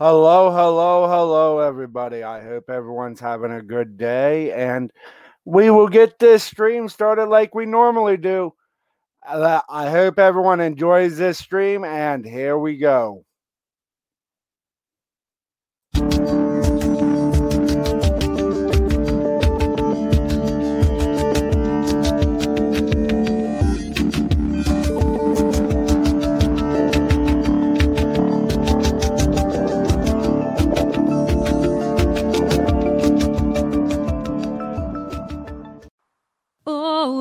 Hello, hello, hello, everybody. I hope everyone's having a good day, and we will get this stream started like we normally do. Uh, I hope everyone enjoys this stream, and here we go.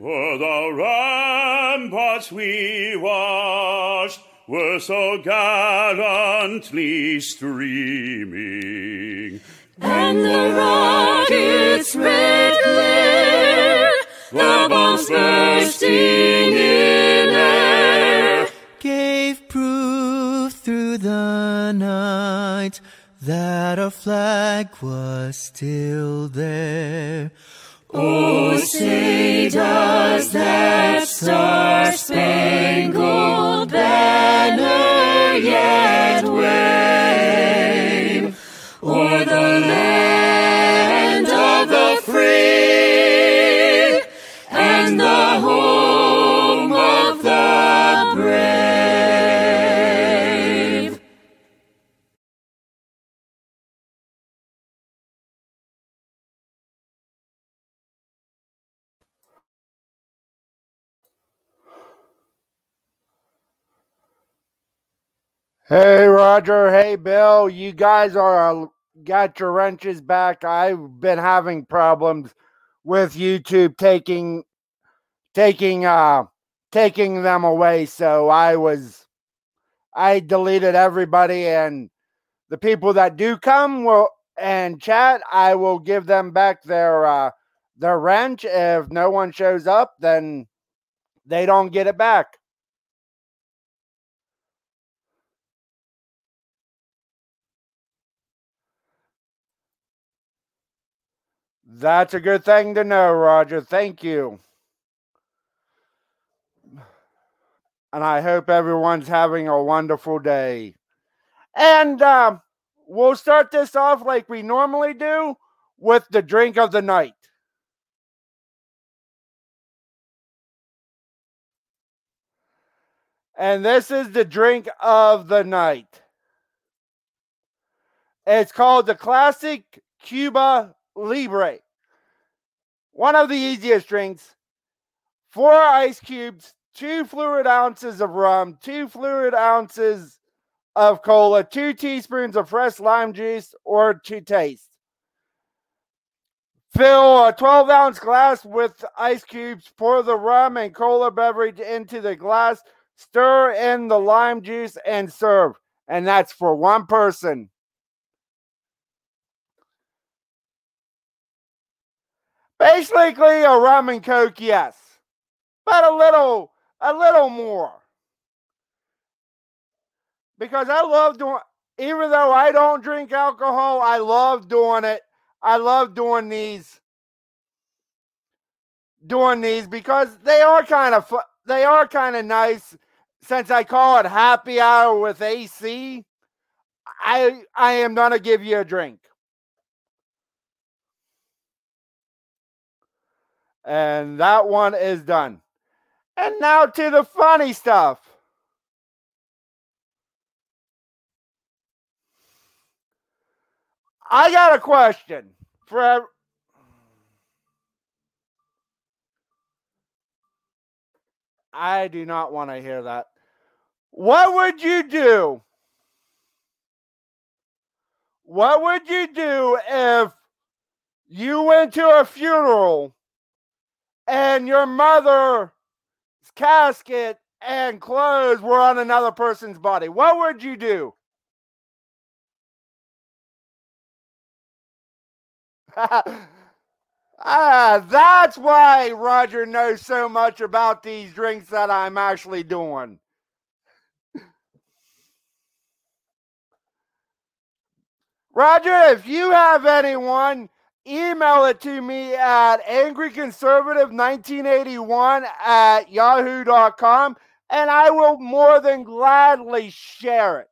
were the ramparts we watched were so gallantly streaming. And the rockets' red glare, the bombs bursting in air, gave proof through the night that our flag was still there. Oh, say does that star-spangled banner yet wave o'er the land Hey, Roger. Hey, Bill. You guys are uh, got your wrenches back. I've been having problems with YouTube taking taking uh taking them away. So I was I deleted everybody and the people that do come will and chat, I will give them back their uh their wrench. If no one shows up, then they don't get it back. That's a good thing to know, Roger. Thank you. And I hope everyone's having a wonderful day. And uh, we'll start this off like we normally do with the drink of the night. And this is the drink of the night. It's called the Classic Cuba Libre. One of the easiest drinks. Four ice cubes, two fluid ounces of rum, two fluid ounces of cola, two teaspoons of fresh lime juice or to taste. Fill a 12 ounce glass with ice cubes, pour the rum and cola beverage into the glass, stir in the lime juice, and serve. And that's for one person. Basically a rum and coke, yes. But a little a little more. Because I love doing even though I don't drink alcohol, I love doing it. I love doing these doing these because they are kind of they are kind of nice since I call it happy hour with AC. I I am going to give you a drink. And that one is done. And now to the funny stuff. I got a question for I do not want to hear that. What would you do? What would you do if you went to a funeral and your mother's casket and clothes were on another person's body? What would you do? ah, that's why Roger knows so much about these drinks that I'm actually doing. Roger, if you have anyone, email it to me at angryconservative1981 at yahoo.com and I will more than gladly share it.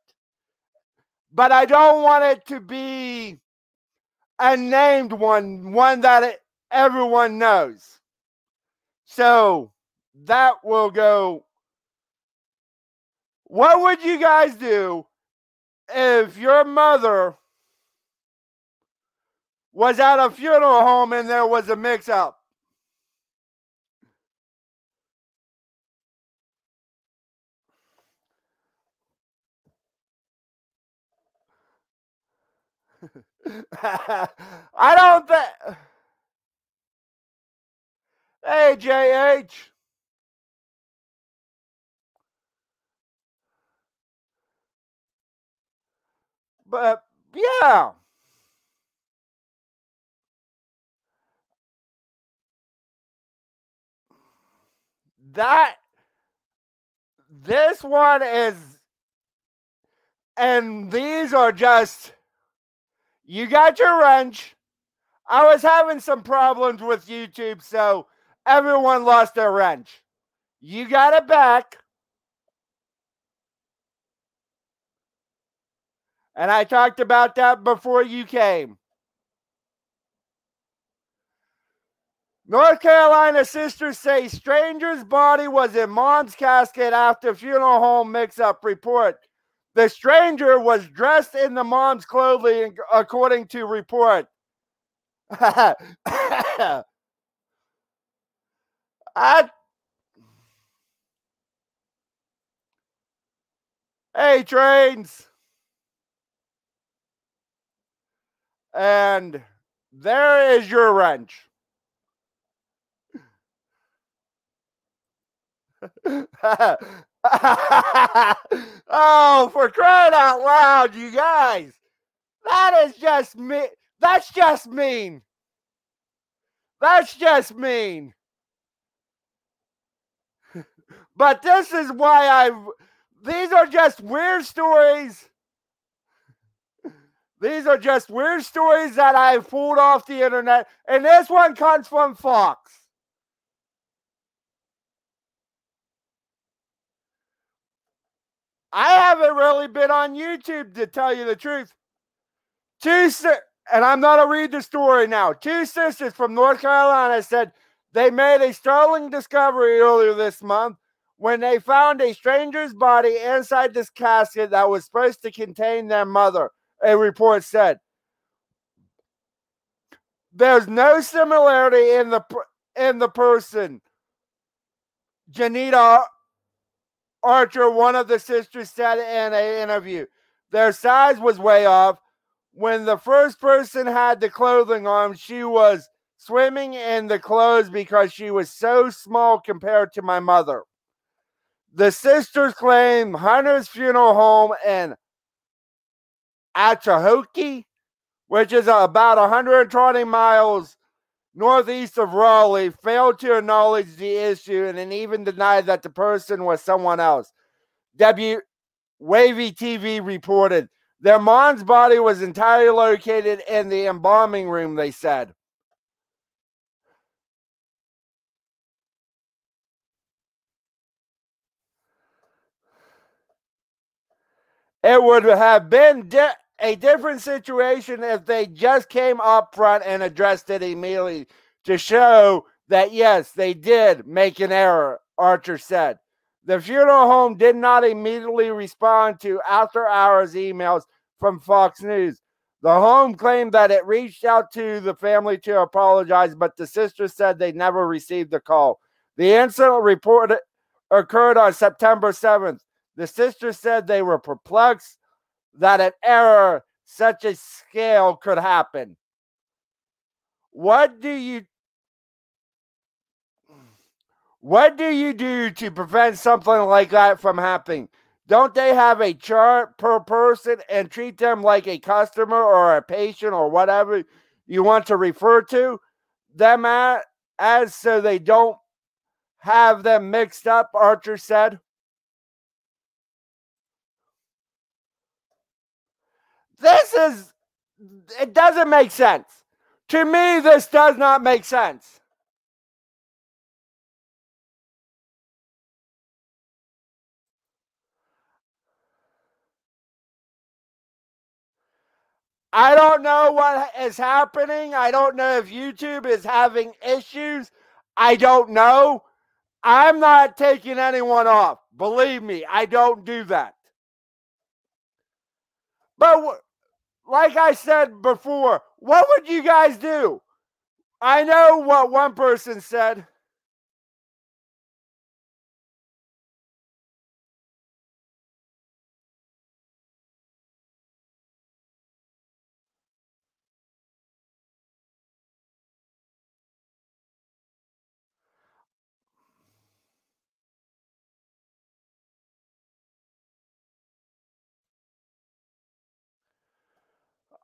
But I don't want it to be a named one, one that it, everyone knows. So that will go. What would you guys do if your mother was at a funeral home and there was a mix up? I don't think. Hey, JH. But yeah. That this one is and these are just you got your wrench. I was having some problems with YouTube, so everyone lost their wrench. You got it back. And I talked about that before you came. North Carolina sisters say stranger's body was in mom's casket after funeral home mix up report. The stranger was dressed in the mom's clothing, according to report. I, hey, trains. And there is your wrench. oh, for crying out loud, you guys. That is just me. That's just mean. That's just mean. but this is why I. These are just weird stories. These are just weird stories that I pulled off the internet. And this one comes from Fox. I haven't really been on YouTube to tell you the truth. Two and I'm not a read the story now. Two sisters from North Carolina said they made a startling discovery earlier this month when they found a stranger's body inside this casket that was supposed to contain their mother. A report said. There's no similarity in the in the person. Janita Archer, one of the sisters, said in an interview. Their size was way off. When the first person had the clothing on, she was swimming in the clothes because she was so small compared to my mother. The sisters claim Hunter's funeral home in Ahoskie, which is about 120 miles northeast of Raleigh, failed to acknowledge the issue and then even denied that the person was someone else. W. Wavy TV reported their mom's body was entirely located in the embalming room, they said. It would have been di- a different situation if they just came up front and addressed it immediately to show that, yes, they did make an error, Archer said. The funeral home did not immediately respond to after hours emails from Fox News. The home claimed that it reached out to the family to apologize, but the sister said they never received the call. The incident report occurred on September 7th. The sister said they were perplexed that an error such a scale could happen. What do you what do you do to prevent something like that from happening? Don't they have a chart per person and treat them like a customer or a patient or whatever? you want to refer to them as so they don't have them mixed up, Archer said. This is, it doesn't make sense. To me, this does not make sense. I don't know what is happening. I don't know if YouTube is having issues. I don't know. I'm not taking anyone off. Believe me, I don't do that. But like I said before, what would you guys do? I know what one person said.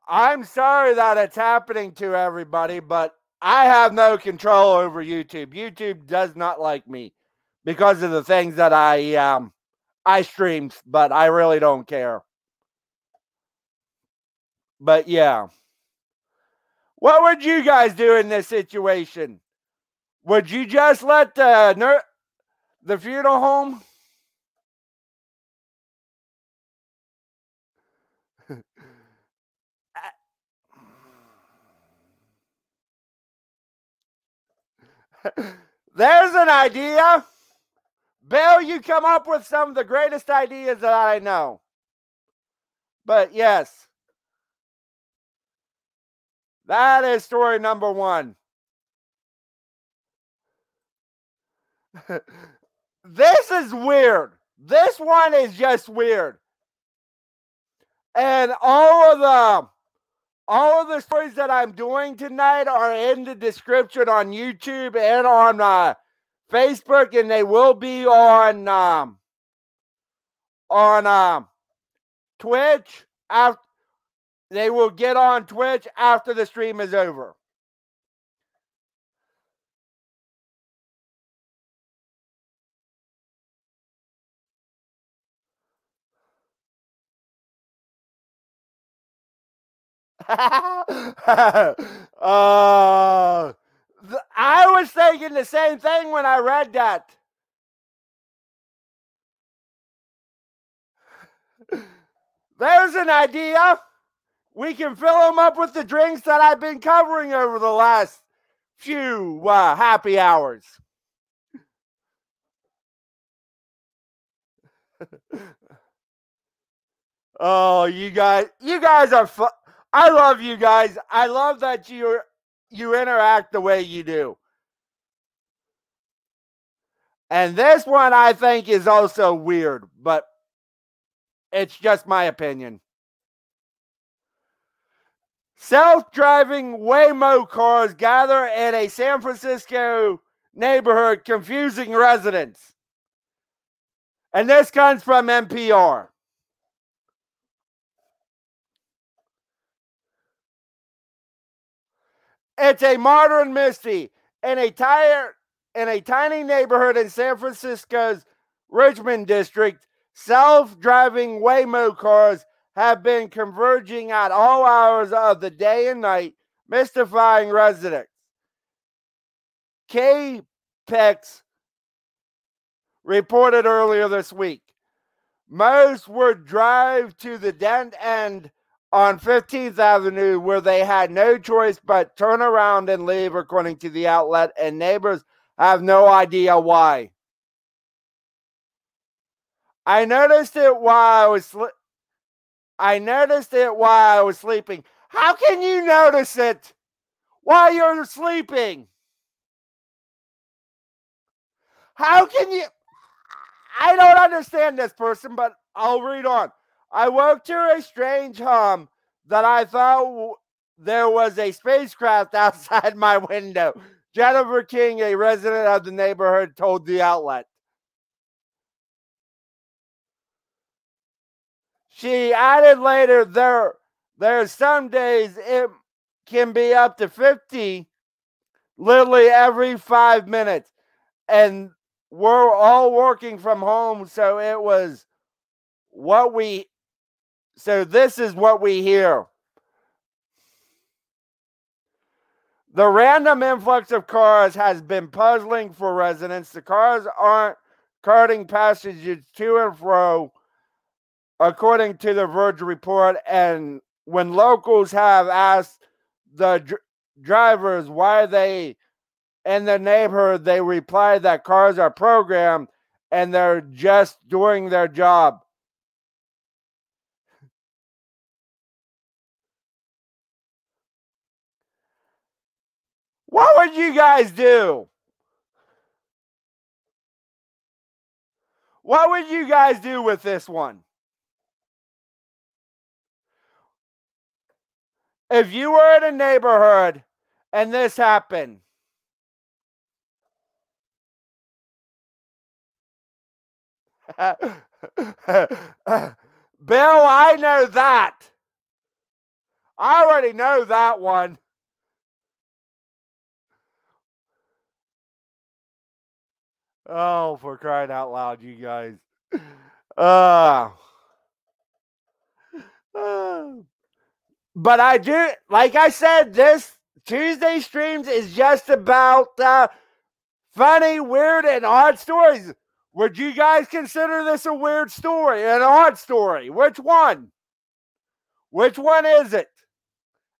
I'm sorry that it's happening to everybody, but I have no control over YouTube. YouTube does not like me because of the things that I um I stream, but I really don't care. But yeah. What would you guys do in this situation? Would you just let the ner- the funeral home There's an idea. Bill, you come up with some of the greatest ideas that I know. But yes, that is story number one. this is weird. This one is just weird. And all of the all of the stories that I'm doing tonight are in the description on YouTube and on uh, Facebook, and they will be on um, on um, Twitch. After they will get on Twitch after the stream is over. uh, th- I was thinking the same thing when I read that. There's an idea. We can fill them up with the drinks that I've been covering over the last few uh, happy hours. oh, you guys, you guys are fun. I love you guys. I love that you you interact the way you do. And this one I think is also weird, but it's just my opinion. Self driving Waymo cars gather in a San Francisco neighborhood, confusing residents. And this comes from NPR. It's a modern mystery in a tire in a tiny neighborhood in San Francisco's Richmond district. Self-driving Waymo cars have been converging at all hours of the day and night, mystifying residents. KPIX reported earlier this week. Most would drive to the dead end on 15th Avenue where they had no choice but turn around and leave, according to the outlet, and neighbors have no idea why. I noticed it while I was I noticed it while I was sleeping. How can you notice it while you're sleeping? How can you I don't understand this person, but I'll read on. I woke to a strange hum that I thought w- there was a spacecraft outside my window. Jennifer King, a resident of the neighborhood, told the outlet. She added later, there, there are some days it can be up to 50 literally every five minutes. And we're all working from home. So it was what we, so this is what we hear. The random influx of cars has been puzzling for residents. The cars aren't carting passengers to and fro, according to the Verge report. And when locals have asked the dr- drivers why they in the neighborhood, they reply that cars are programmed and they're just doing their job. What would you guys do? What would you guys do with this one? If you were in a neighborhood and this happened, Bill, I know that. I already know that one. Oh, for crying out loud, you guys. Uh, uh, but I do, like I said, this Tuesday streams is just about uh, funny, weird, and odd stories. Would you guys consider this a weird story, an odd story? Which one? Which one is it?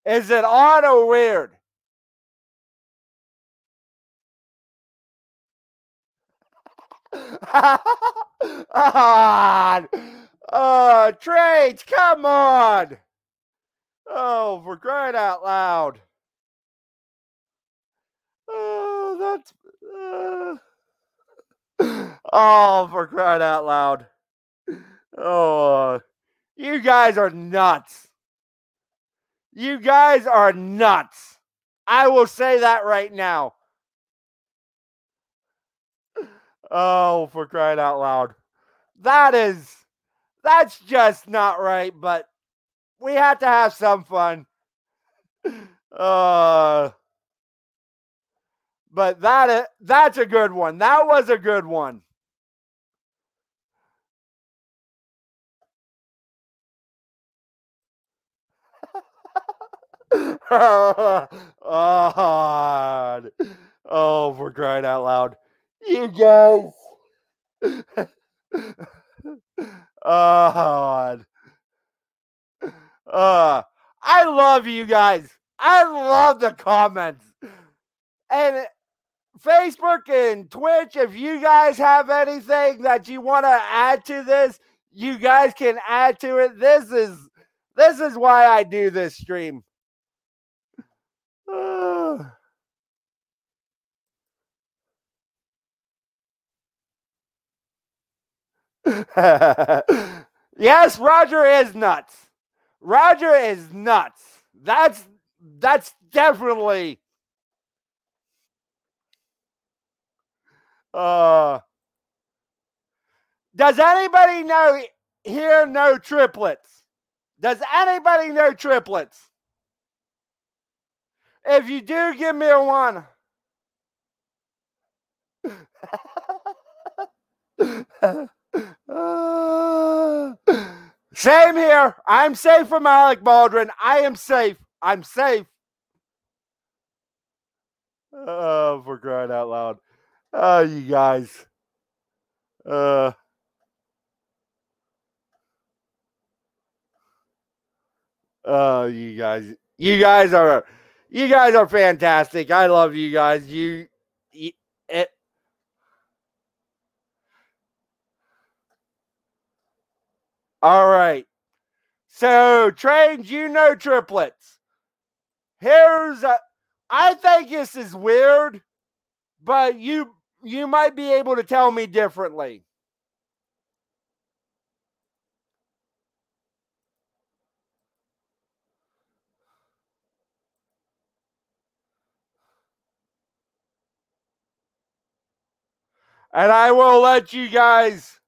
Is it odd or weird? On. Uh, trades, come on. Oh, for crying out loud. Oh, that's. Uh, oh, for crying out loud. Oh, you guys are nuts. You guys are nuts. I will say that right now. Oh, for crying out loud. That is, that's just not right, but we have to have some fun. Uh, but that that's a good one. That was a good one. oh, oh, for crying out loud. You guys. oh, uh, I love you guys. I love the comments. And Facebook and Twitch, if you guys have anything that you want to add to this, you guys can add to it. This is this is why I do this stream. Uh, yes, Roger is nuts. Roger is nuts. That's that's definitely uh Does anybody know here know triplets? Does anybody know triplets? If you do, give me a one. Same here. I'm safe from Alec Baldwin. I am safe. I'm safe. Oh, for crying out loud. Oh, you guys. Uh, oh, you guys. You guys are you guys are fantastic. I love you guys. You it, All right. So, trains, you know triplets. Here's a, I think this is weird, but you you might be able to tell me differently. And I will let you guys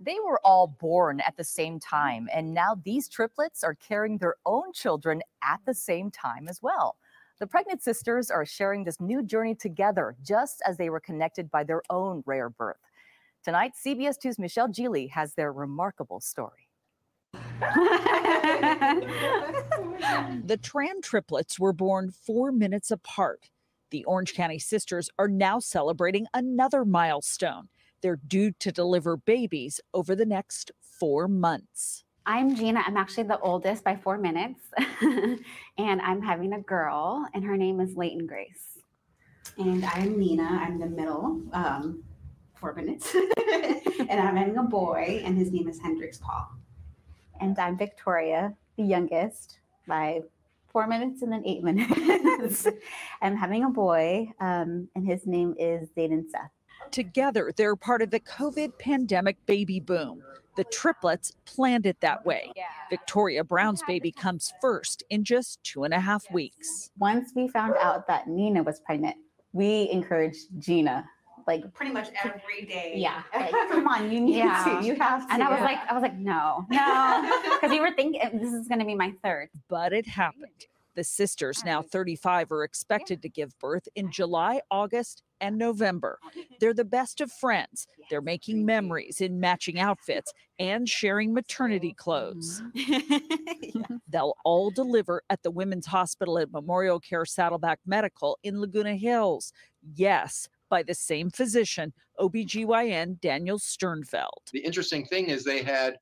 They were all born at the same time, and now these triplets are carrying their own children at the same time as well. The pregnant sisters are sharing this new journey together, just as they were connected by their own rare birth. Tonight, CBS 2's Michele Gile has their remarkable story. The Tran triplets were born four minutes apart. The Orange County sisters are now celebrating another milestone. They're due to deliver babies over the next four months. I'm Gina. I'm actually the oldest by four minutes. and I'm having a girl, and her name is Leighton Grace. And I'm Nina. I'm the middle, um, four minutes. and I'm having a boy, and his name is Hendrix Paul. And I'm Victoria, the youngest, by four minutes and then eight minutes. I'm having a boy, um, and his name is Zayden Seth. Together, they're part of the COVID pandemic baby boom. The triplets planned it that way. Victoria Brown's baby comes first in just two and a half weeks. Once we found out that Nina was pregnant, we encouraged Gina. Like Pretty much every day. Yeah, like, come on, you need Yeah. to, you have to. And I was like, I was like, no, no, because we were thinking this is going to be my third. But it happened. The sisters, now 35, are expected to give birth in July, August, and November. They're the best of friends. They're making memories in matching outfits and sharing maternity clothes. They'll all deliver at the Women's Hospital at Memorial Care Saddleback Medical in Laguna Hills. Yes, by the same physician, OBGYN Daniel Sternfeld. The interesting thing is they had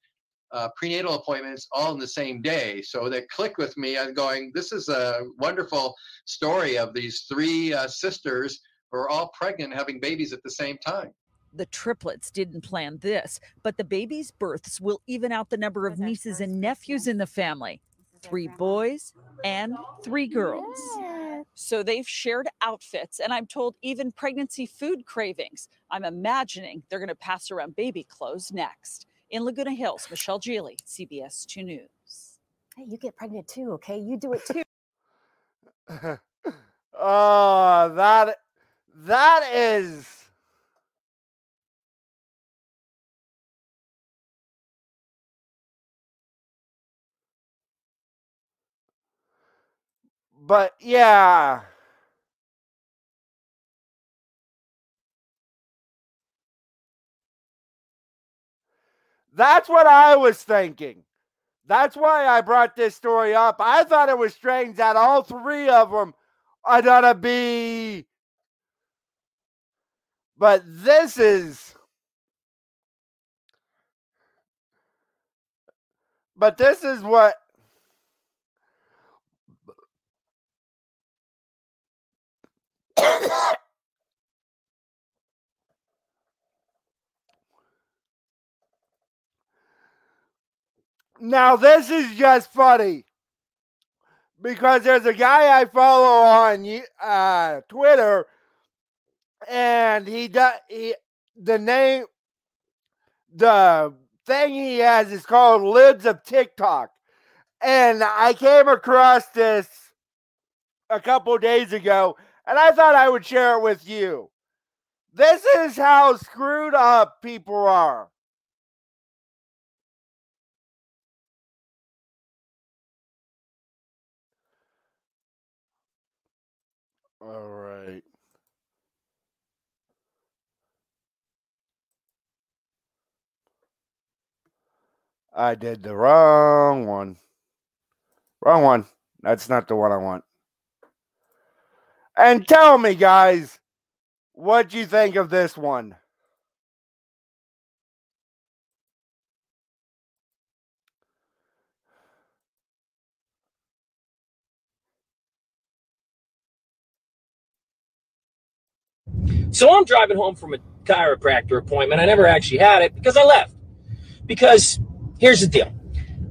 uh, prenatal appointments all in the same day. So that clicked with me. I'm going, this is a wonderful story of these three uh, sisters who are all pregnant having babies at the same time. The triplets didn't plan this, but the baby's births will even out the number of nieces and nephews in the family three boys and three girls. So they've shared outfits, and I'm told even pregnancy food cravings. I'm imagining they're going to pass around baby clothes next. In Laguna Hills, Michele Gile, CBS 2 News. Hey, you get pregnant too, okay? You do it too. oh, that that is But yeah. That's what I was thinking. That's why I brought this story up. I thought it was strange that all three of them are gonna be. But this is. But this is what. Now this is just funny because there's a guy I follow on uh, Twitter, and he does he the name the thing he has is called Libs of TikTok, and I came across this a couple days ago, and I thought I would share it with you. This is how screwed up people are. All right. I did the wrong one. Wrong one. That's not the one I want. And tell me, guys, what do you think of this one. So I'm driving home from a chiropractor appointment. I never actually had it because I left. Because here's the deal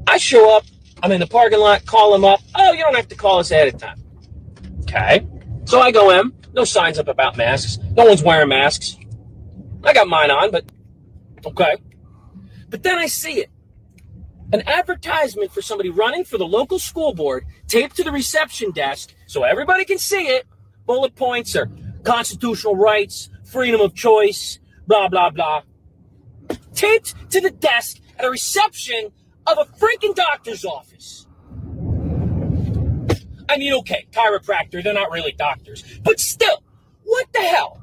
I show up, I'm in the parking lot, call them up. Oh, you don't have to call us ahead of time. Okay. So I go in, no signs up about masks. No one's wearing masks. I got mine on, but okay. But then I see it an advertisement for somebody running for the local school board taped to the reception desk so everybody can see it. Bullet points are constitutional rights, freedom of choice, blah, blah, blah. taped to the desk at a reception of a freaking doctor's office. I mean, okay, chiropractor, they're not really doctors. But still, what the hell?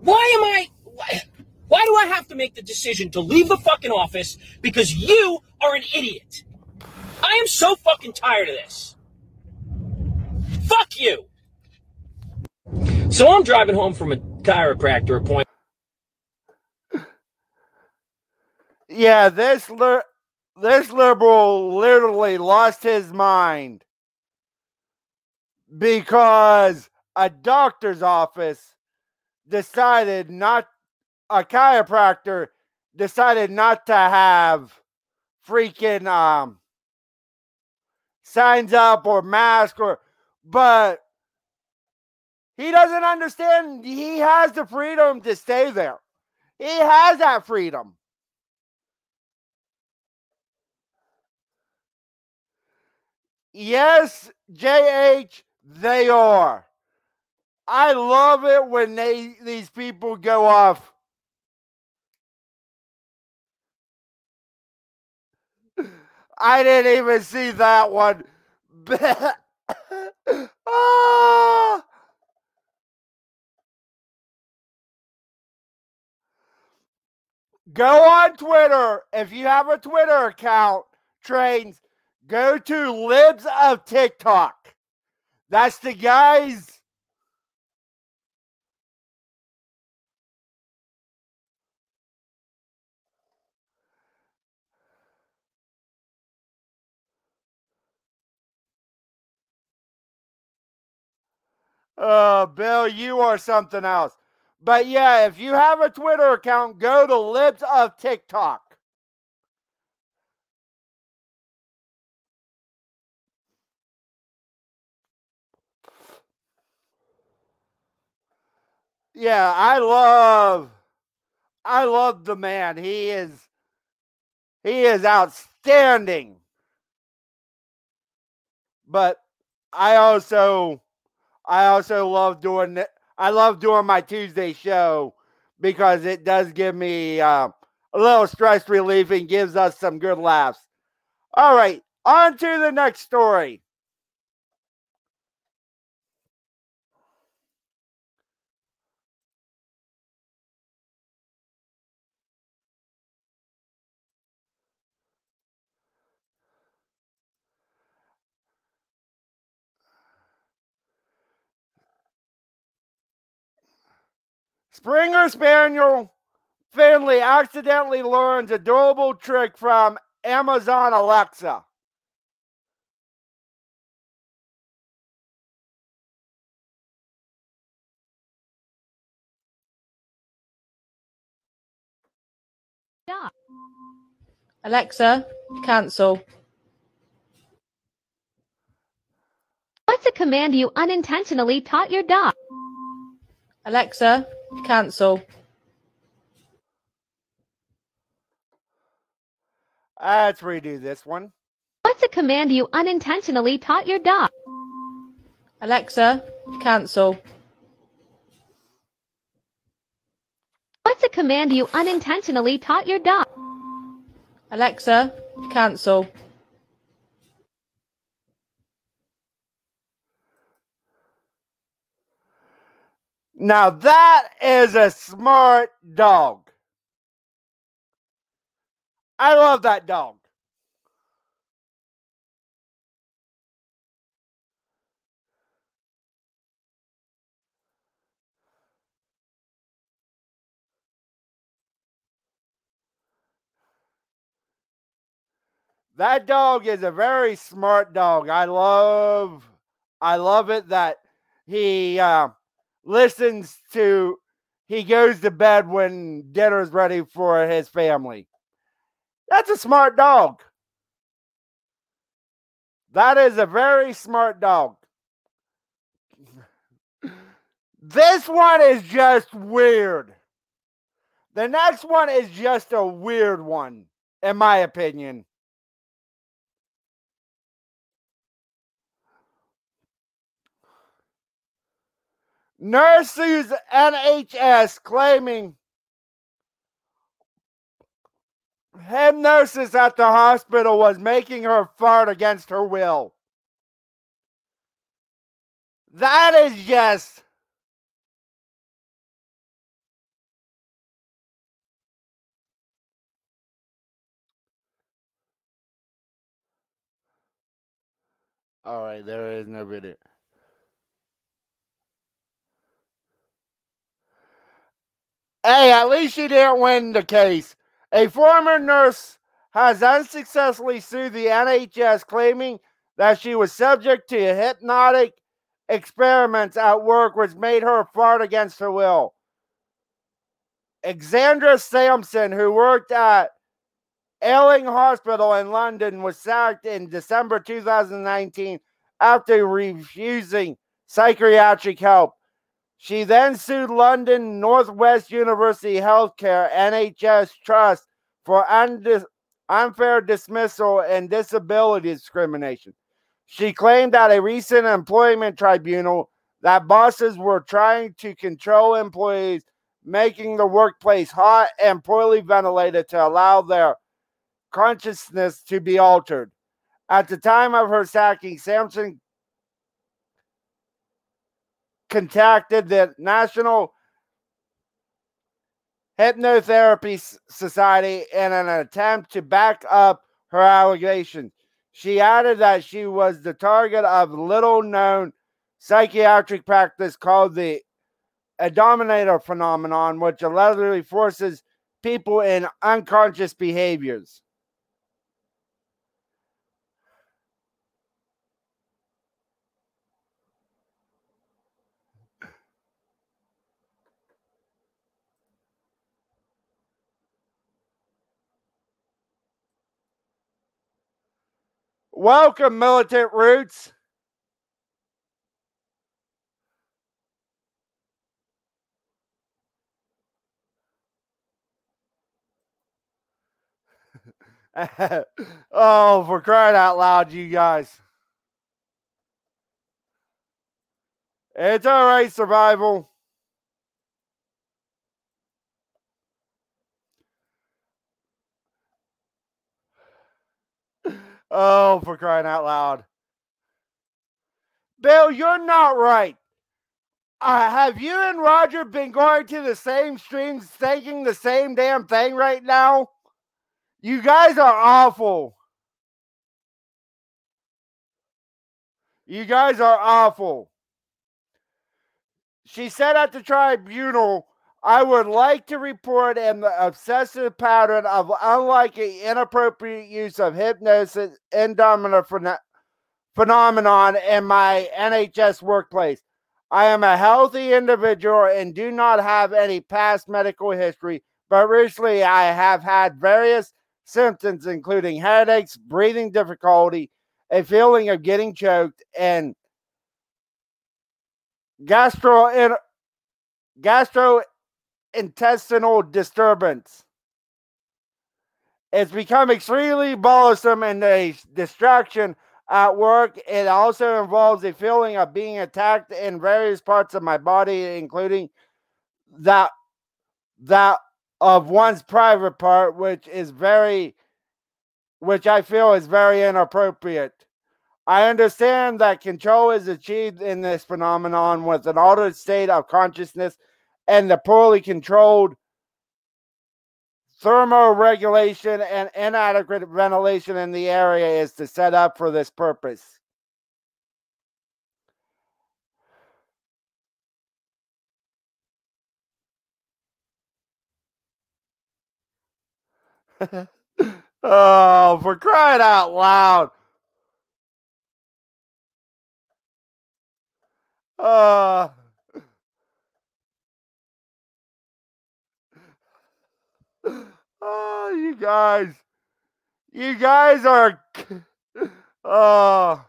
Why am I. Why, why do I have to make the decision to leave the fucking office because you are an idiot? I am so fucking tired of this. Fuck you. So I'm driving home from a chiropractor appointment. Yeah, this li- this liberal literally lost his mind because a doctor's office decided not a chiropractor decided not to have freaking um signs up or mask or but he doesn't understand. He has the freedom to stay there. He has that freedom. Yes jh they are. I love it when they these people go off. I didn't even see that one. Ah! Go on Twitter. If you have a Twitter account, trains, go to Libs of TikTok. That's the guys. Uh, Bill, you are something else. But yeah, if you have a Twitter account, go to Libs of TikTok. Yeah, I love I love the man. He is he is outstanding. But I also I also love doing. I love doing my Tuesday show because it does give me uh, a little stress relief and gives us some good laughs. All right, on to the next story. Springer Spaniel Finley accidentally learns a adorable trick from Amazon Alexa. Stop. Alexa, cancel. What's a command you unintentionally taught your dog? Alexa, cancel. Let's redo this one. What's a command you unintentionally taught your dog? Alexa, cancel. What's a command you unintentionally taught your dog? Alexa, cancel. Now that is a smart dog. I love that dog. That dog is a very smart dog. I love I love it that he uh, listens to he goes to bed when dinner's ready for his family. That's a smart dog. That is a very smart dog. This one is just weird. The next one is just a weird one, in my opinion. Nurse sues NHS claiming hypnosis at the hospital was making her fart against her will. That is just. All right, there is no video. Hey, at least she didn't win the case. A former nurse has unsuccessfully sued the NHS, claiming that she was subject to hypnotic experiments at work, which made her fart against her will. Alexandra Sampson, who worked at Ealing Hospital in London, was sacked in December 2019 after refusing psychiatric help. She then sued London Northwest University Healthcare NHS Trust for undis- unfair dismissal and disability discrimination. She claimed at a recent employment tribunal that bosses were trying to control employees, making the workplace hot and poorly ventilated to allow their consciousness to be altered. At the time of her sacking, Sampson contacted the National Hypnotherapy Society in an attempt to back up her allegations. She added that she was the target of little known psychiatric practice called the Dominator phenomenon, which allegedly forces people in unconscious behaviors. Welcome, Militant Roots. oh, for crying out loud, you guys. It's all right, survival. Oh, for crying out loud. Bill, you're not right. Uh, have you and Roger been going to the same streams thinking the same damn thing right now? You guys are awful. You guys are awful. She said at the tribunal, I would like to report an obsessive pattern of unlikely inappropriate use of hypnosis endominant phenomenon in my NHS workplace. I am a healthy individual and do not have any past medical history, but recently I have had various symptoms, including headaches, breathing difficulty, a feeling of getting choked, and gastro. gastro gastrointestinal disturbance. It's become extremely bothersome and a distraction at work. It also involves a feeling of being attacked in various parts of my body, including that that of one's private part, which is very, which I feel is very inappropriate. I understand that control is achieved in this phenomenon with an altered state of consciousness and the poorly controlled thermoregulation and inadequate ventilation in the area is to set up for this purpose. oh, for crying out loud. Uh, oh, you guys. You guys are. Oh.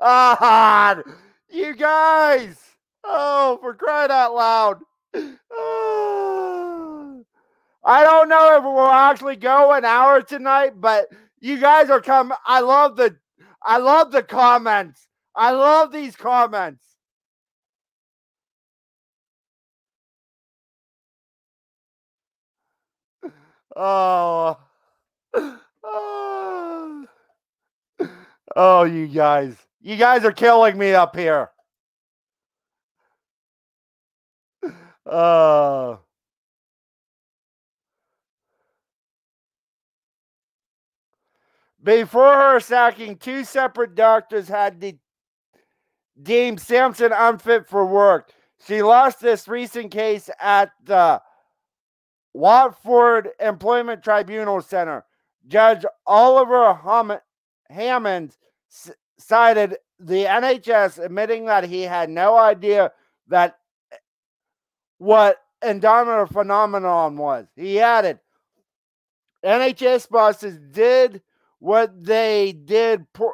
ah, you guys. Oh, for crying out loud. Oh. I don't know if we'll actually go an hour tonight, but you guys are coming. I love the I love the comments. I love these comments. Oh. Oh. Oh, you guys. You guys are killing me up here. Uh Before her sacking, two separate doctors had de- deemed Sampson unfit for work. She lost this recent case at the Watford Employment Tribunal Center. Judge Oliver Hammond s- cited the NHS admitting that he had no idea that eh, what endowment phenomenon was. He added, NHS bosses did what they did pu-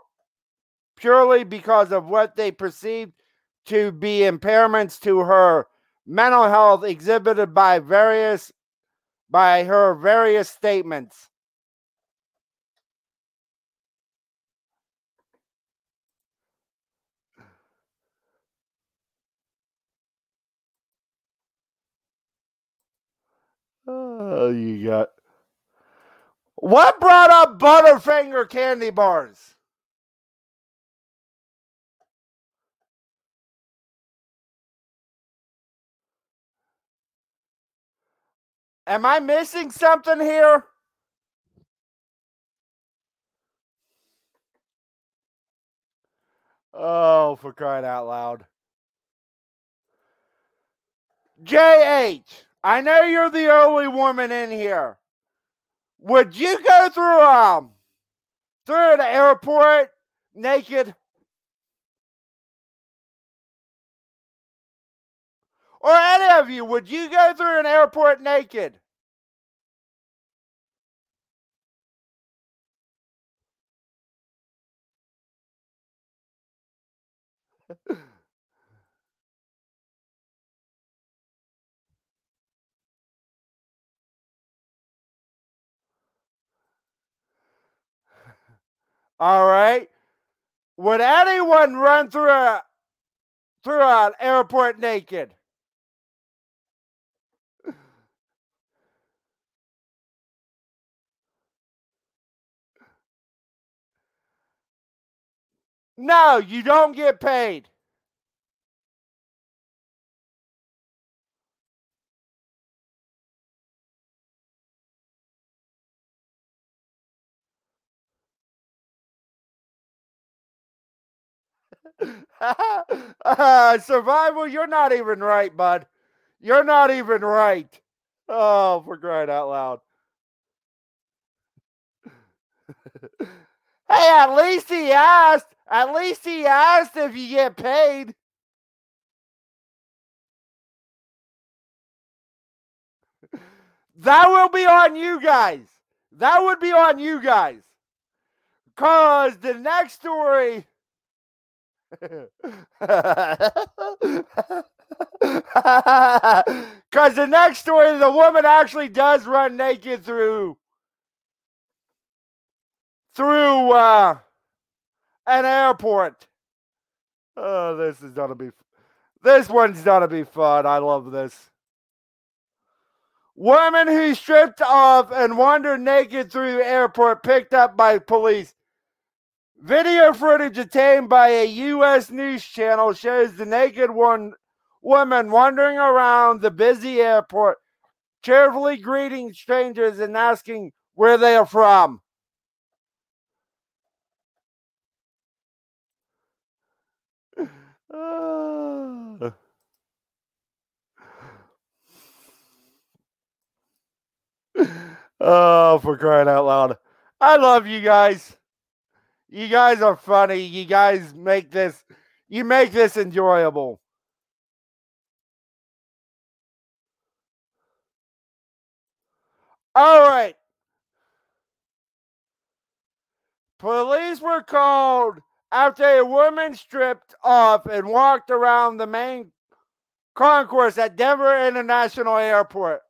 purely because of what they perceived to be impairments to her mental health exhibited by various by her various statements. Oh, you got what brought up Butterfinger candy bars? Am I missing something here? Oh, for crying out loud. JH, I know you're the only woman in here. Would you go through um through the airport naked? Or any of you, would you go through an airport naked? All right. Would anyone run through a through an airport naked? No, you don't get paid. Uh, survival, you're not even right, bud. You're not even right. Oh, for crying out loud. hey, at least he asked. At least he asked if you get paid. That will be on you guys. That would be on you guys. Because the next story. Because the next story, the woman actually does run naked through through uh, an airport. Oh, this is gonna be. This one's gonna be fun. I love this. Woman who stripped off and wandered naked through the airport picked up by police. Video footage obtained by a U.S. news channel shows the naked one woman wandering around the busy airport, cheerfully greeting strangers and asking where they are from. Oh, for crying out loud. I love you guys. You guys are funny. You guys make this you make this enjoyable. All right. Police were called after a woman stripped off and walked around the main concourse at Denver International Airport.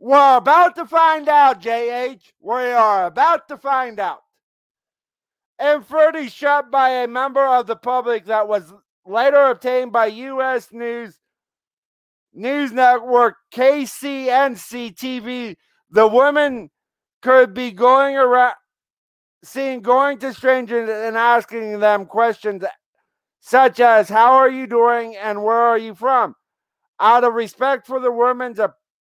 We're about to find out, JH. We are about to find out. and footage shot by a member of the public that was later obtained by U.S. News News Network KCNC TV. The woman could be going around, seen going to strangers and asking them questions such as "How are you doing?" and "Where are you from?" Out of respect for the woman's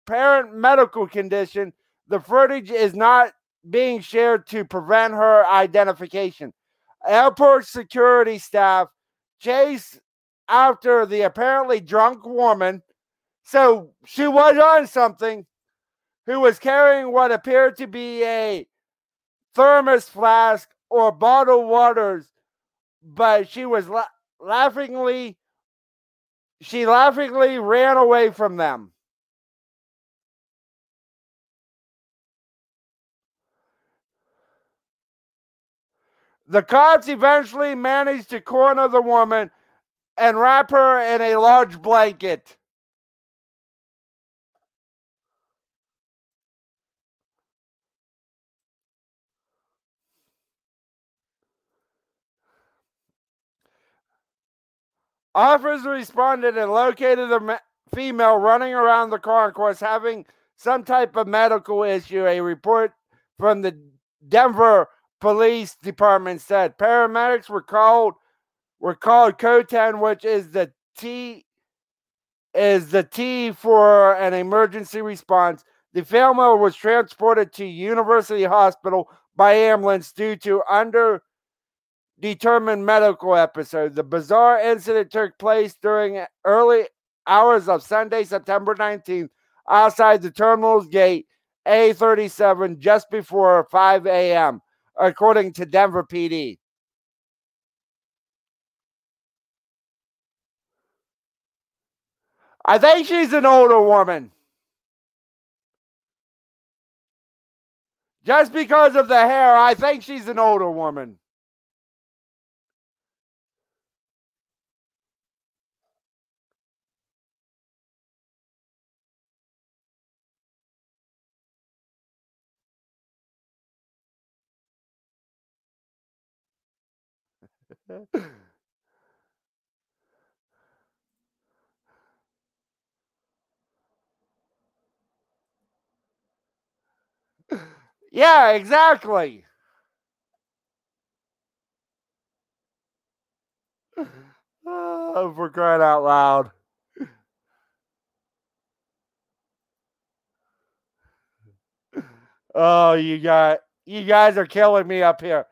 apparent medical condition, the footage is not being shared to prevent her identification. Airport security staff chased after the apparently drunk woman. So she was on something, who was carrying what appeared to be a thermos flask or bottled waters, but she was la- laughingly she laughingly ran away from them. The cops eventually managed to corner the woman and wrap her in a large blanket. Officers responded and located the ma- female running around the concourse having some type of medical issue. A report from the Denver Police Department said paramedics were called were called COTAN, which is the T is the T for an emergency response. The female was transported to University Hospital by ambulance due to under determined medical episode. The bizarre incident took place during early hours of Sunday, September 19th, outside the terminal's gate A37 just before 5 a.m., according to Denver PD. I think she's an older woman. Just because of the hair, I think she's an older woman. yeah, exactly. Oh, for crying out loud. Oh, you got you guys are killing me up here.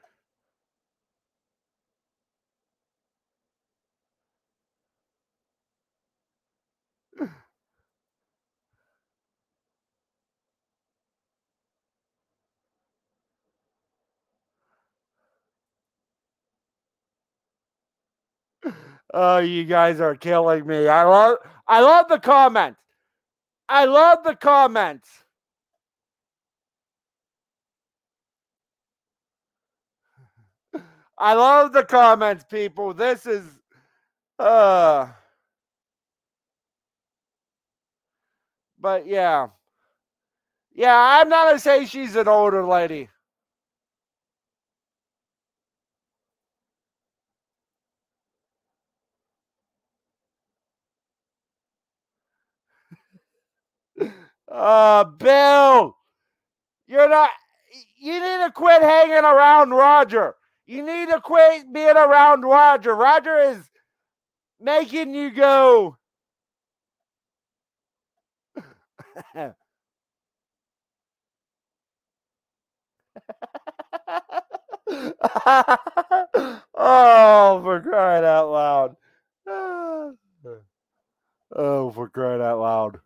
Oh, you guys are killing me. I love I love the comments. I love the comments. I love the comments, people. This is uh but yeah. Yeah, I'm not gonna say she's an older lady. Uh, Bill, you're not. You need to quit hanging around Roger. You need to quit being around Roger. Roger is making you go. oh, for crying out loud. Oh, for crying out loud.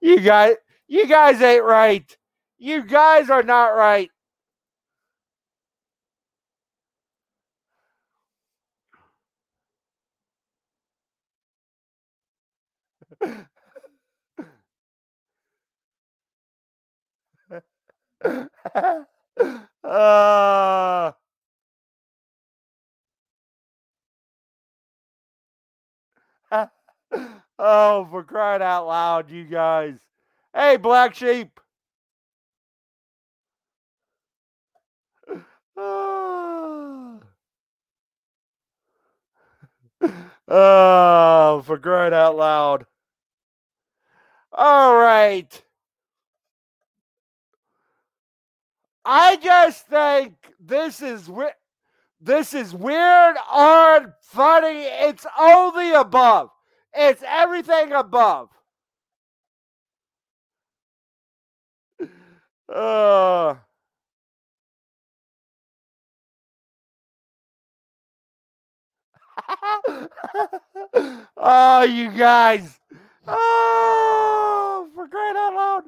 You guys, you guys ain't right. You guys are not right. uh, Oh, for crying out loud, you guys. Hey, Black Sheep. oh, for crying out loud. All right. I just think this is this is weird, odd, funny. It's all the above. It's everything above. Uh, oh, you guys. Oh, for crying out loud.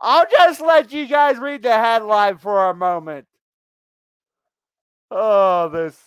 I'll just let you guys read the headline for a moment. Oh, this.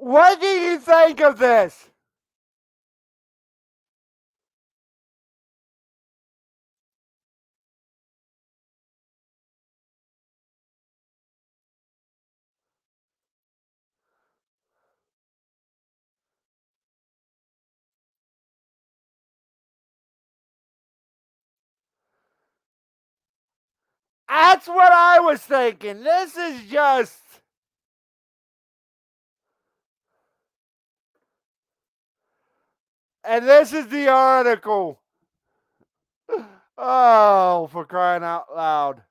What do you think of this? That's what I was thinking. This is just. And this is the article. Oh, for crying out loud.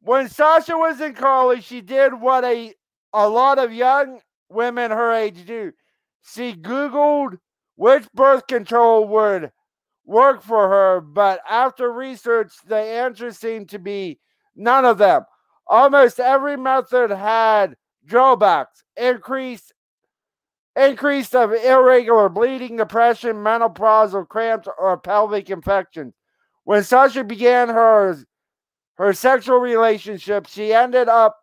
When Sasha was in college, she did what a, a lot of young women her age do. She Googled which birth control would work for her, but after research, the answer seemed to be none of them. Almost every method had drawbacks, increased increase of irregular bleeding, depression, menopausal cramps, or pelvic infections. When Sasha began her her sexual relationship, she ended up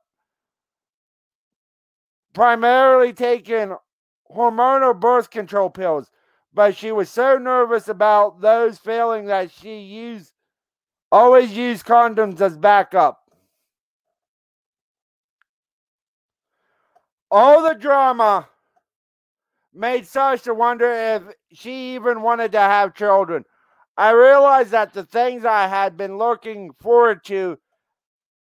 primarily taking hormonal birth control pills but she was so nervous about those failing that she used always used condoms as backup. All the drama made Sasha wonder if she even wanted to have children. I realized that the things I had been looking forward to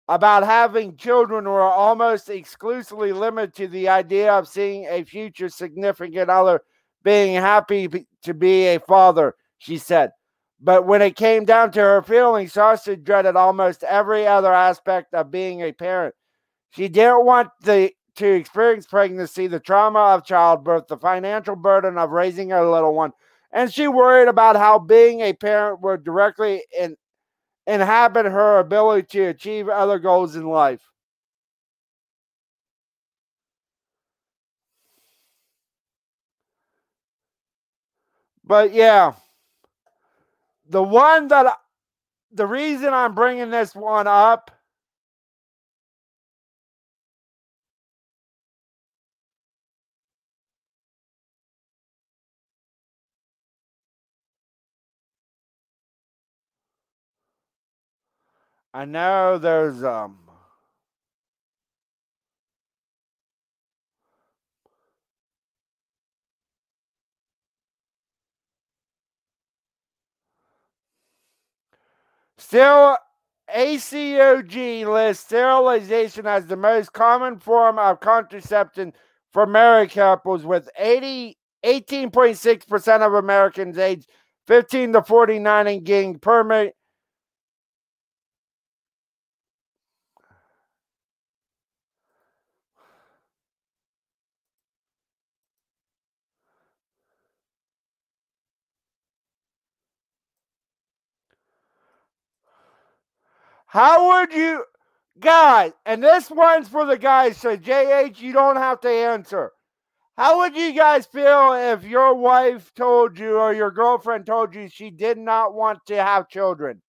about having children were almost exclusively limited to the idea of seeing a future significant other being happy to be a father, she said. But when it came down to her feelings, Sasha dreaded almost every other aspect of being a parent. She didn't want the, to experience pregnancy, the trauma of childbirth, the financial burden of raising a little one, and she worried about how being a parent would directly in, inhabit her ability to achieve other goals in life. But yeah, the one that the reason I'm bringing this one up I know there's um Still, ACOG lists sterilization as the most common form of contraception for married couples, with 80, 18.6% of Americans aged 15 to 49 engaging permanent. How would you guys, and this one's for the guys. So JH, you don't have to answer. How would you guys feel if your wife told you or your girlfriend told you she did not want to have children?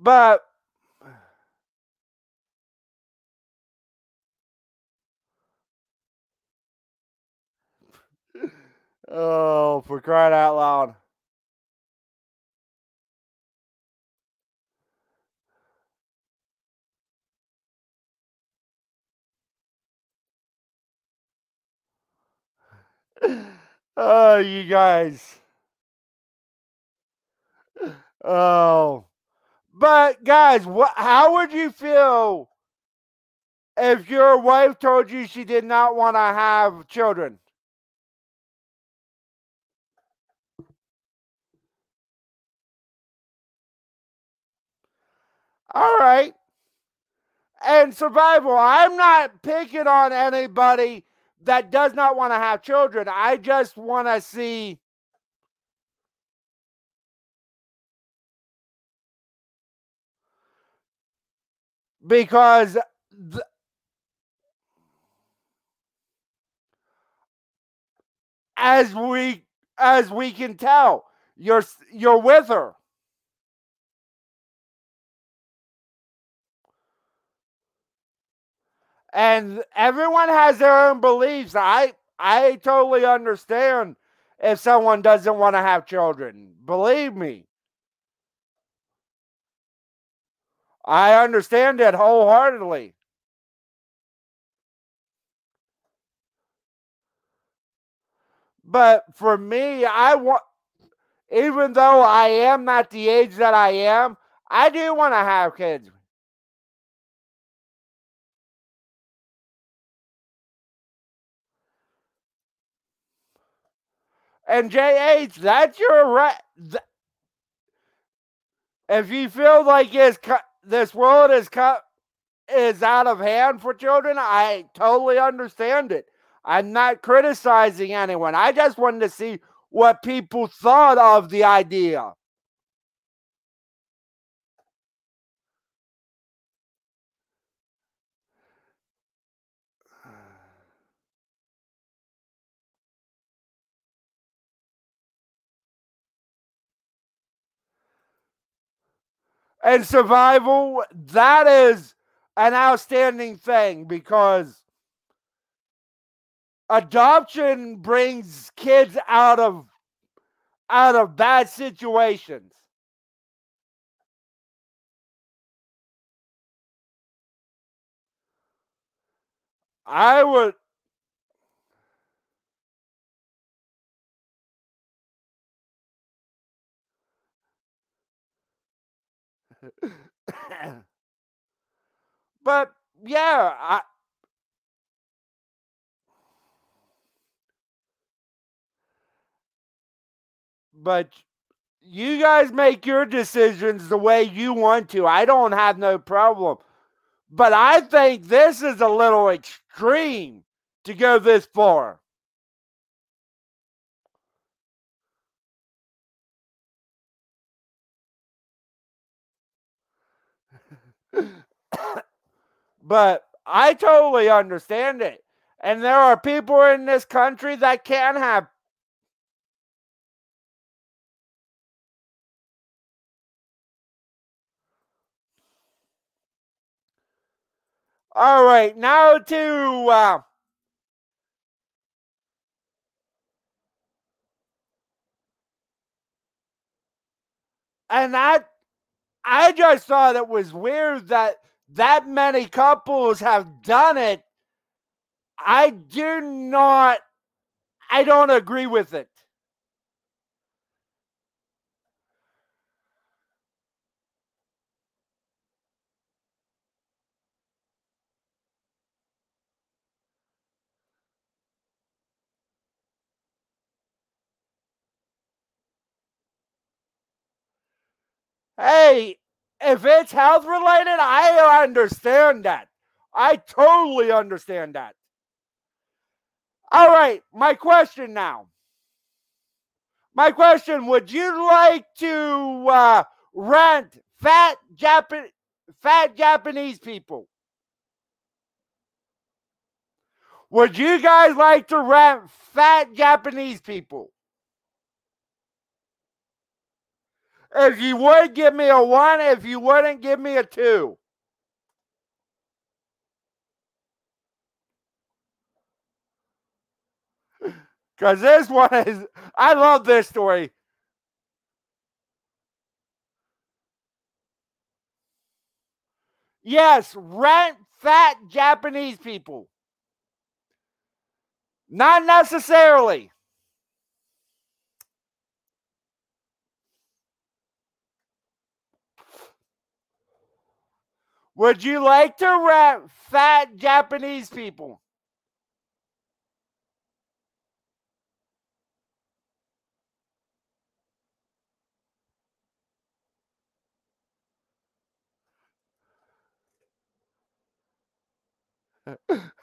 But oh, for crying out loud. Oh, you guys. Oh. But guys, what how would you feel if your wife told you she did not want to have children? All right. And survival, I'm not picking on anybody that does not want to have children. I just want to see because as we as we can tell, you're you're with her. And everyone has their own beliefs. I I totally understand if someone doesn't want to have children. Believe me. I understand it wholeheartedly. But for me, I want, even though I am not the age that I am, I do want to have kids. And JH, that's your right. If you feel like it's this world is cut is out of hand for children, I totally understand it. I'm not criticizing anyone. I just wanted to see what people thought of the idea. And survival, that is an outstanding thing because adoption brings kids out of out of bad situations. I would but yeah, I but you guys make your decisions the way you want to. I don't have no problem. But I think this is a little extreme to go this far. But I totally understand it. And there are people in this country that can have All right, now to uh, and that I just thought it was weird that that many couples have done it. I do not I don't agree with it. Hey, if it's health related, I understand that. I totally understand that. All right, my question now. My question: Would you like to uh, rent fat Japan fat Japanese people? Would you guys like to rent fat Japanese people? If you would give me a one, if you wouldn't give me a two. Because this one is, I love this story. Yes, rent fat Japanese people. Not necessarily. Would you like to rap fat Japanese people?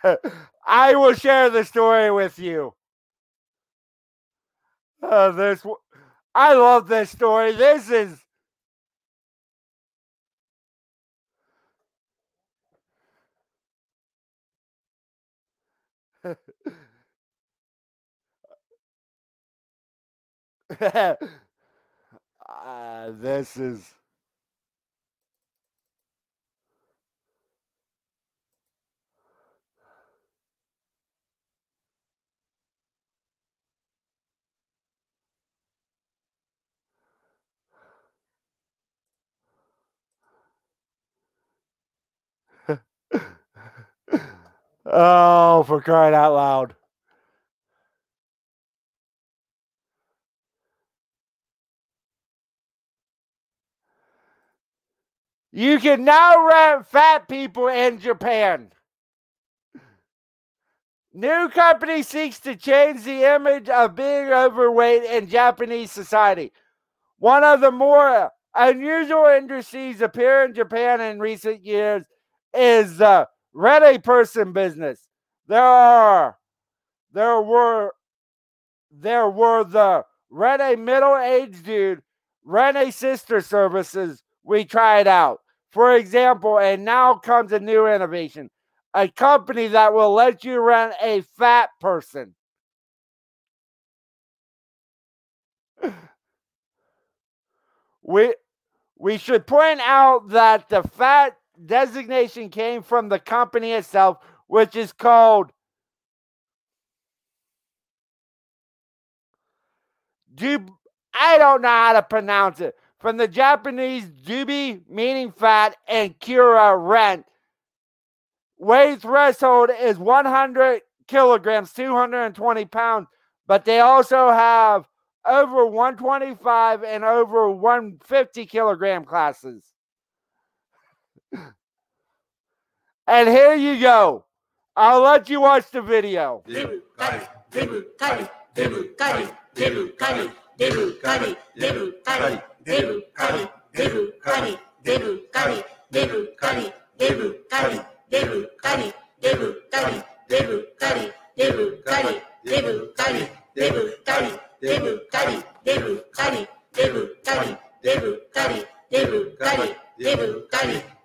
I will share the story with you. Uh, this, I love this story. This is. Uh, this is. Oh, for crying out loud. You can now rent fat people in Japan. New company seeks to change the image of being overweight in Japanese society. One of the more unusual industries appear in Japan in recent years is the rent a person business. There are there were there were the rent a middle-aged dude, rent a sister services we tried out. For example, and now comes a new innovation a company that will let you rent a fat person. we we should point out that the fat designation came from the company itself, which is called Dub. I don't know how to pronounce it. From the Japanese dubi, meaning fat, and kura, rent. Weight threshold is 100 kilograms, 220 pounds, but they also have over 125 and over 150 kilogram classes. And here you go. I'll let you watch the video.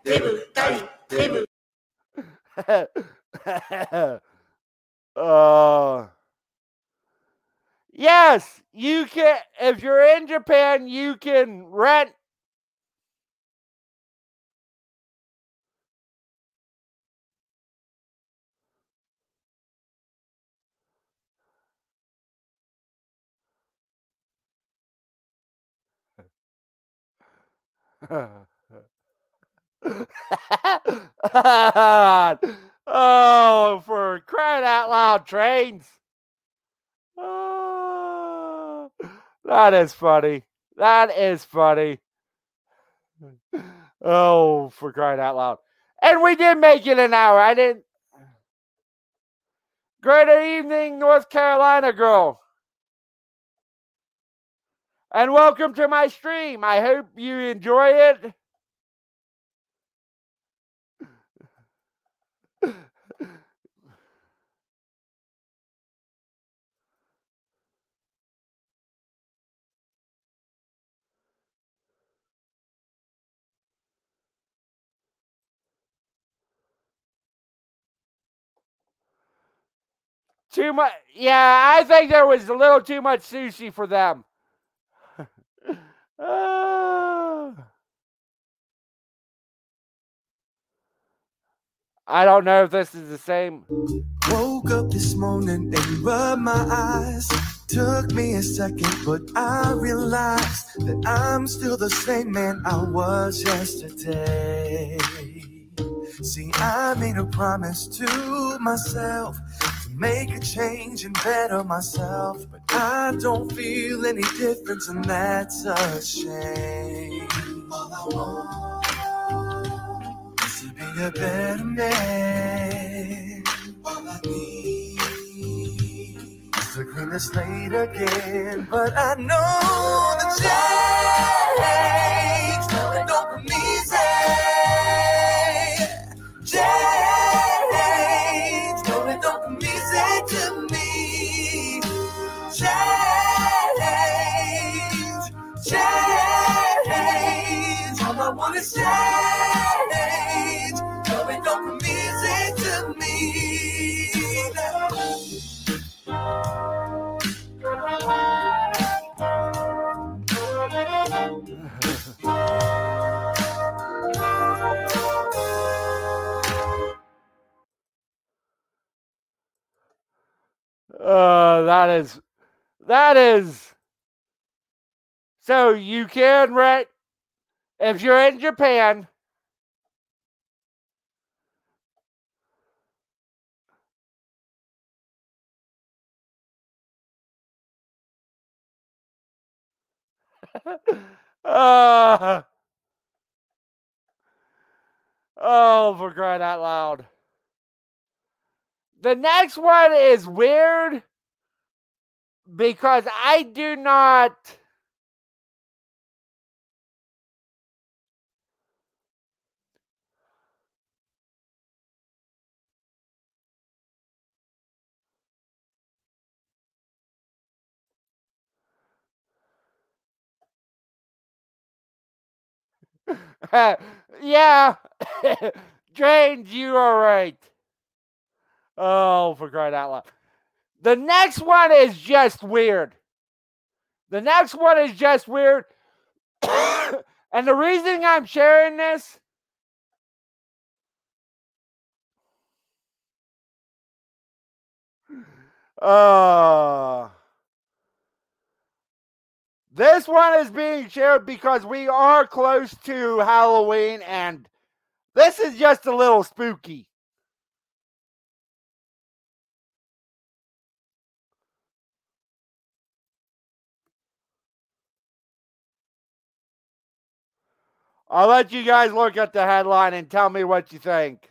uh, yes, you can. If you're in Japan, you can rent. oh, for crying out loud, trains. Oh, that is funny. That is funny. Oh, for crying out loud. And we did make it an hour. I didn't. Great evening, North Carolina girl. And welcome to my stream. I hope you enjoy it. Too much. Yeah, I think there was a little too much sushi for them. I don't know if this is the same. Woke up this morning and rubbed my eyes. Took me a second, but I realized that I'm still the same man I was yesterday. See, I made a promise to myself make a change and better myself, but I don't feel any difference, and that's a shame. All I want is to be a better man. All I need is to clean the slate again, but I know the change that is, that is. So you can rent if you're in Japan. uh, oh, for crying out loud. The next one is weird because I do not. yeah, James, you are right. Oh, for crying out loud. The next one is just weird. The next one is just weird. and the reason I'm sharing this uh this one is being shared because we are close to Halloween and this is just a little spooky. I'll let you guys look at the headline and tell me what you think.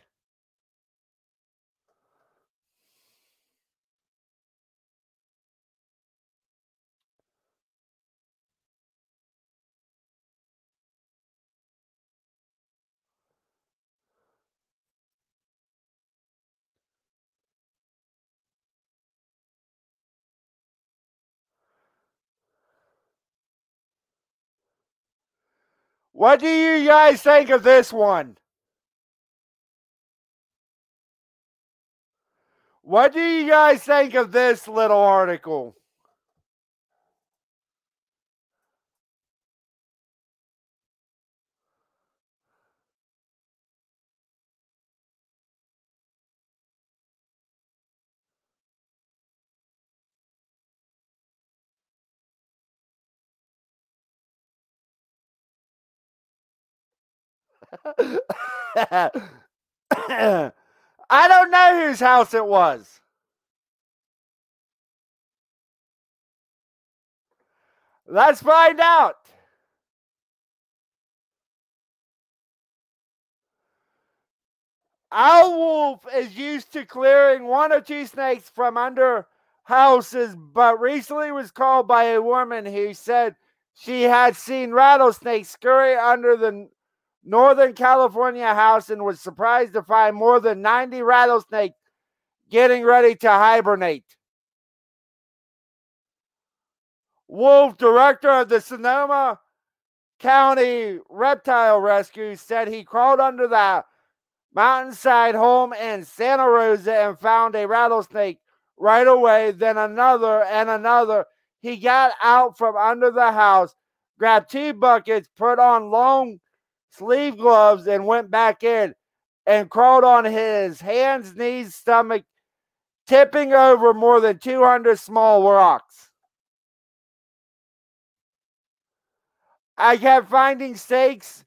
What do you guys think of this one? What do you guys think of this little article? I don't know whose house it was. Let's find out. Al Wolf is used to clearing one or two snakes from under houses, but recently was called by a woman who said she had seen rattlesnakes scurry under the Northern California house and was surprised to find more than 90 rattlesnakes getting ready to hibernate. Wolf, director of the Sonoma County Reptile Rescue, said he crawled under the mountainside home in Santa Rosa and found a rattlesnake right away, then another and another. He got out from under the house, grabbed two buckets, put on long sleeve gloves, and went back in and crawled on his hands, knees, stomach, tipping over more than 200 small rocks. I kept finding stakes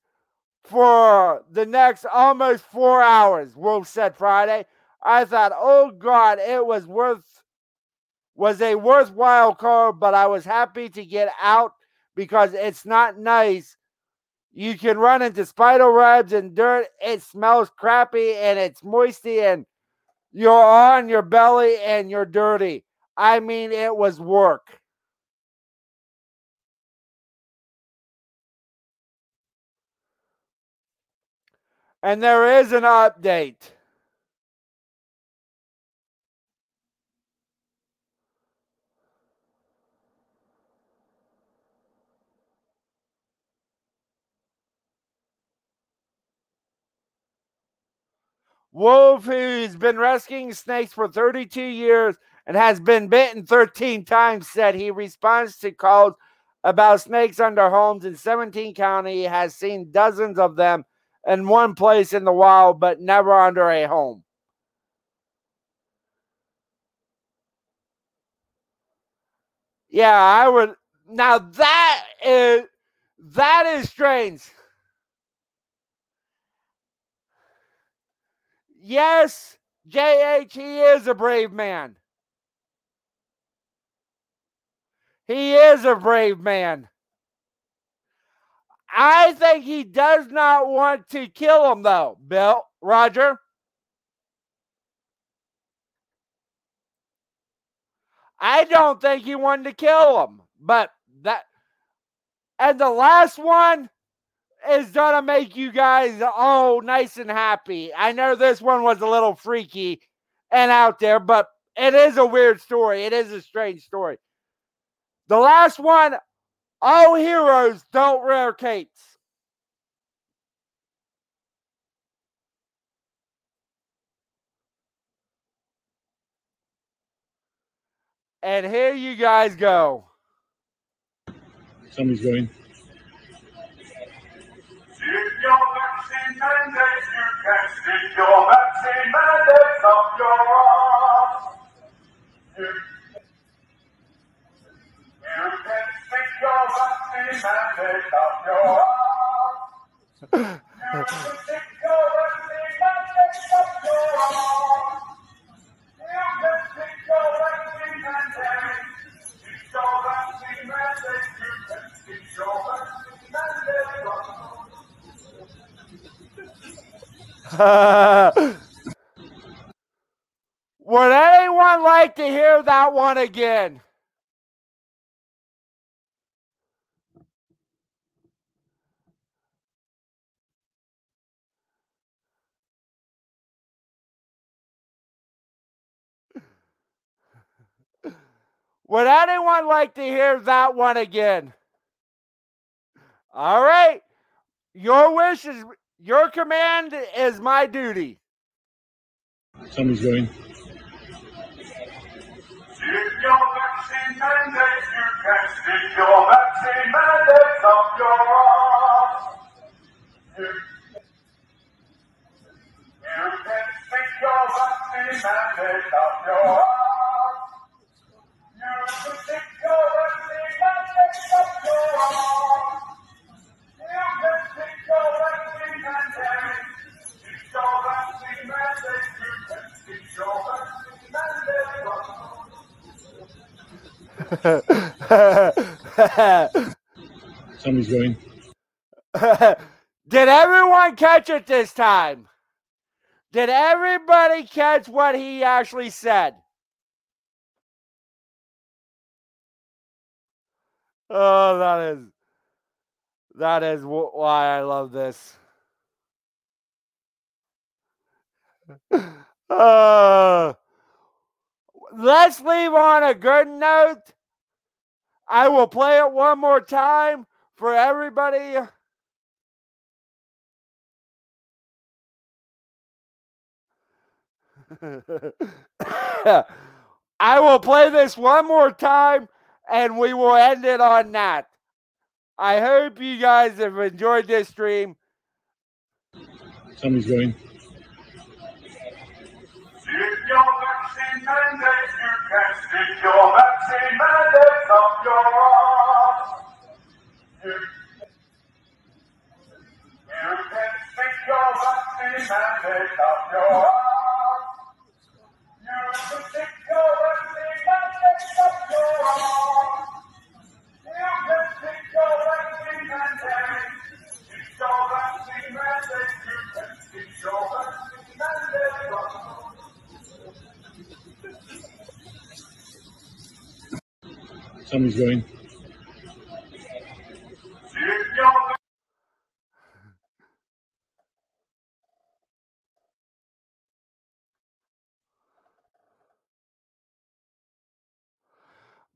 for the next almost four hours, Wolf said Friday. I thought, oh God, it was worth was a worthwhile call, but I was happy to get out because it's not nice. You can run into spider webs and dirt. It smells crappy and it's moisty and you're on your belly and you're dirty. I mean, it was work. And there is an update. Wolf, who's been rescuing snakes for 32 years and has been bitten 13 times, said he responds to calls about snakes under homes in 17 county. Has seen dozens of them in one place in the wild, but never under a home. Yeah, I would. Now that is that is strange. Yes, JH, he is a brave man. He is a brave man. I think he does not want to kill him, though, Bill, Roger. I don't think he wanted to kill him, but that. And the last one is gonna make you guys all nice and happy. I know this one was a little freaky and out there, but it is a weird story. It is a strange story. The last one, all heroes don't wear capes. And here you guys go. Somebody's going. If your vaccine mandate, you can stick your vaccine mandate up your arm. You, you can stick your vaccine mandate up your arm. You can stick your vaccine mandate up your arm. You can stick your vaccine mandate. Would anyone like to hear that one again? Would anyone like to hear that one again? All right. Your wish is your command is my duty. Somebody's going. If your vaccine mandate, you can stick your vaccine mandate up your arm. You, you can stick your vaccine mandate up your arm. You can stick your vaccine mandate up your arm. You can stick Somebody's going. Did everyone catch it this time? Did everybody catch what he actually said? Oh, that is That is wh- why I love this. Uh, let's leave on a good note. I will play it one more time for everybody. I will play this one more time and we will end it on that. I hope you guys have enjoyed this stream. Somebody's going. Stick your vaccine mandate, you can stick your vaccine mandate up your arm. You, you can stick your vaccine mandate up your arm. Somebody's going.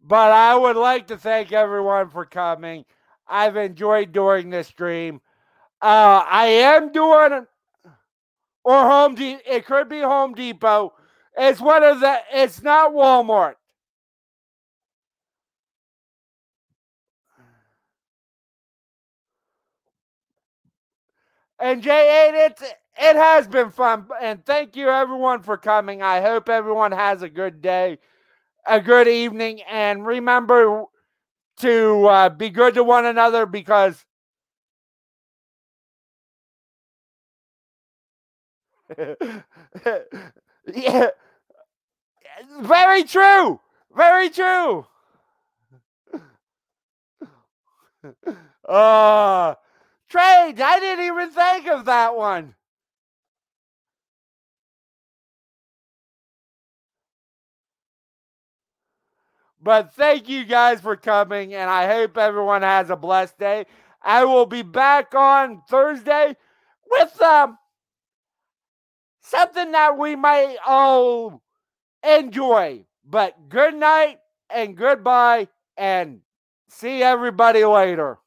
But I would like to thank everyone for coming. I've enjoyed doing this stream. Uh, I am doing or Home Depot. It could be Home Depot. It's one of the. It's not Walmart. And J8, it's it has been fun, and thank you everyone for coming. I hope everyone has a good day, a good evening, and remember to uh, be good to one another because yeah, very true, very true. Uh trade. I didn't even think of that one. But thank you guys for coming, and I hope everyone has a blessed day. I will be back on Thursday with um something that we might all enjoy. But good night and goodbye, and see everybody later.